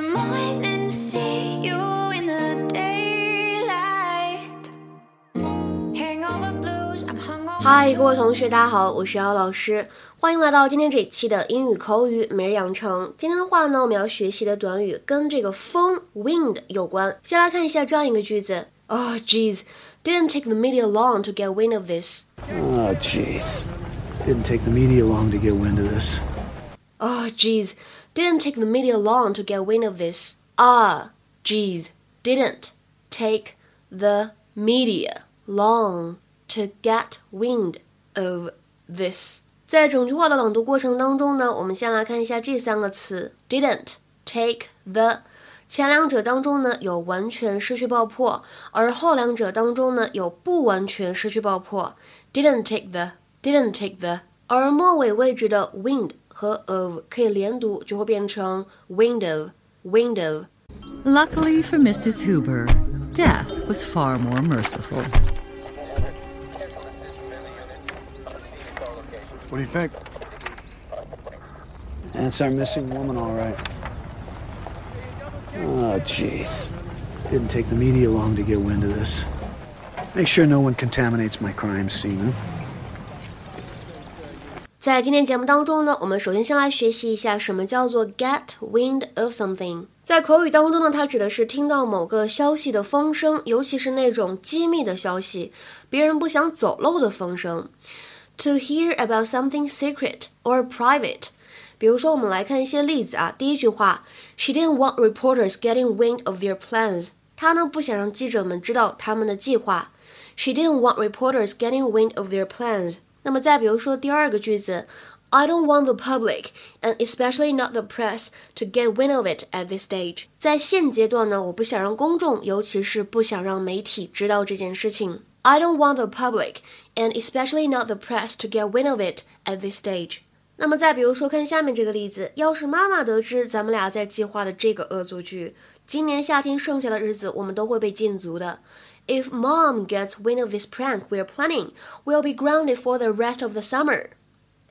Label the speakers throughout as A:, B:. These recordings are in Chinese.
A: can see you in the daylight. Hangover blues, I'm hungover.
B: 嗨，各位同学，大家好，我是姚老师，欢迎来到今天这一期的英语口语每日养成。今天的话呢，我们要学习的短语跟这个风 （wind） 有关。先来看一下这样一个句子：Oh, jeez, didn't take the media long to get wind of this.
C: Oh, jeez. Didn't take the media long to get wind of this.
B: Oh, jeez, didn't take the media long to get wind of this. Ah, jeez, didn't take the media long to get wind of this. 在整句话的朗读过程当中呢，我们先来看一下这三个词：didn't take the。前两者当中呢有完全失去爆破，而后两者当中呢有不完全失去爆破。didn't take the, didn't take the。而末尾位置的 wind 和 of 可以连读，就会变成 window, window。
D: Luckily for Mrs. Huber, death was far more merciful.
C: What do you think? That's our missing woman, all right. Oh, jeez. Didn't take the media long to get wind of this. Make sure no one contaminates my crime scene, huh?
B: 在今天节目当中呢，我们首先先来学习一下什么叫做 get wind of something。在口语当中呢，它指的是听到某个消息的风声，尤其是那种机密的消息，别人不想走漏的风声。To hear about something secret or private。比如说，我们来看一些例子啊。第一句话，She didn't want reporters getting wind of their plans。她呢不想让记者们知道他们的计划。She didn't want reporters getting wind of their plans。那么再比如说第二个句子，I don't want the public and especially not the press to get wind of it at this stage。在现阶段呢，我不想让公众，尤其是不想让媒体知道这件事情。I don't want the public and especially not the press to get wind of it at this stage。那么再比如说，看下面这个例子，要是妈妈得知咱们俩在计划的这个恶作剧，今年夏天剩下的日子我们都会被禁足的。If mom gets wind of this prank we're planning, we'll be grounded for the rest of the summer.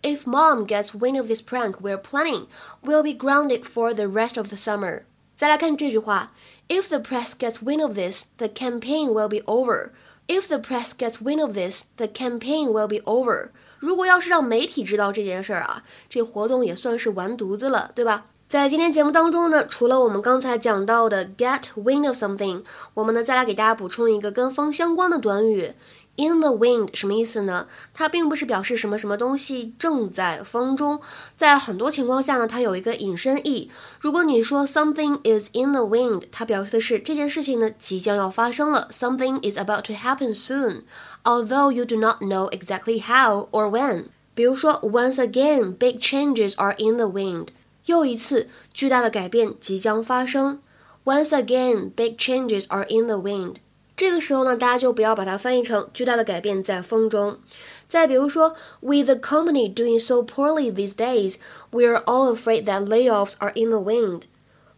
B: If mom gets wind of this prank we're planning, we'll be grounded for the rest of the summer. 再来看这句话，If the press gets wind of this, the campaign will be over. If the press gets wind of this, the campaign will be over. 如果要是让媒体知道这件事儿啊，这活动也算是完犊子了，对吧？ 在今天节目当中呢，除了我们刚才讲到的 get wind of something，我们呢再来给大家补充一个跟风相关的短语 in the wind，什么意思呢？它并不是表示什么什么东西正在风中，在很多情况下呢，它有一个引申义。如果你说 something is in the wind，它表示的是这件事情呢即将要发生了，something is about to happen soon，although you do not know exactly how or when。比如说，once again, big changes are in the wind。又一次，巨大的改变即将发生。Once again, big changes are in the wind。这个时候呢，大家就不要把它翻译成巨大的改变在风中。再比如说，With the company doing so poorly these days, we are all afraid that layoffs are in the wind。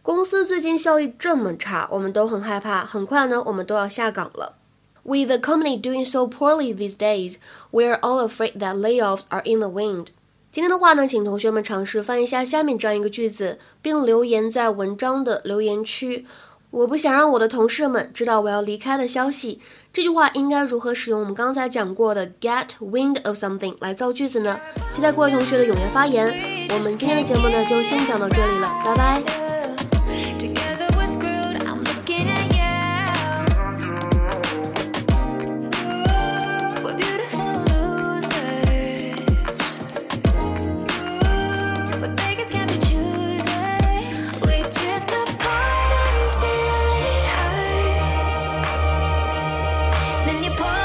B: 公司最近效益这么差，我们都很害怕，很快呢，我们都要下岗了。With the company doing so poorly these days, we are all afraid that layoffs are in the wind。今天的话呢，请同学们尝试翻译一下下面这样一个句子，并留言在文章的留言区。我不想让我的同事们知道我要离开的消息。这句话应该如何使用我们刚才讲过的 get wind of something 来造句子呢？期待各位同学的踊跃发言。我们今天的节目呢，就先讲到这里了，拜拜。then you pull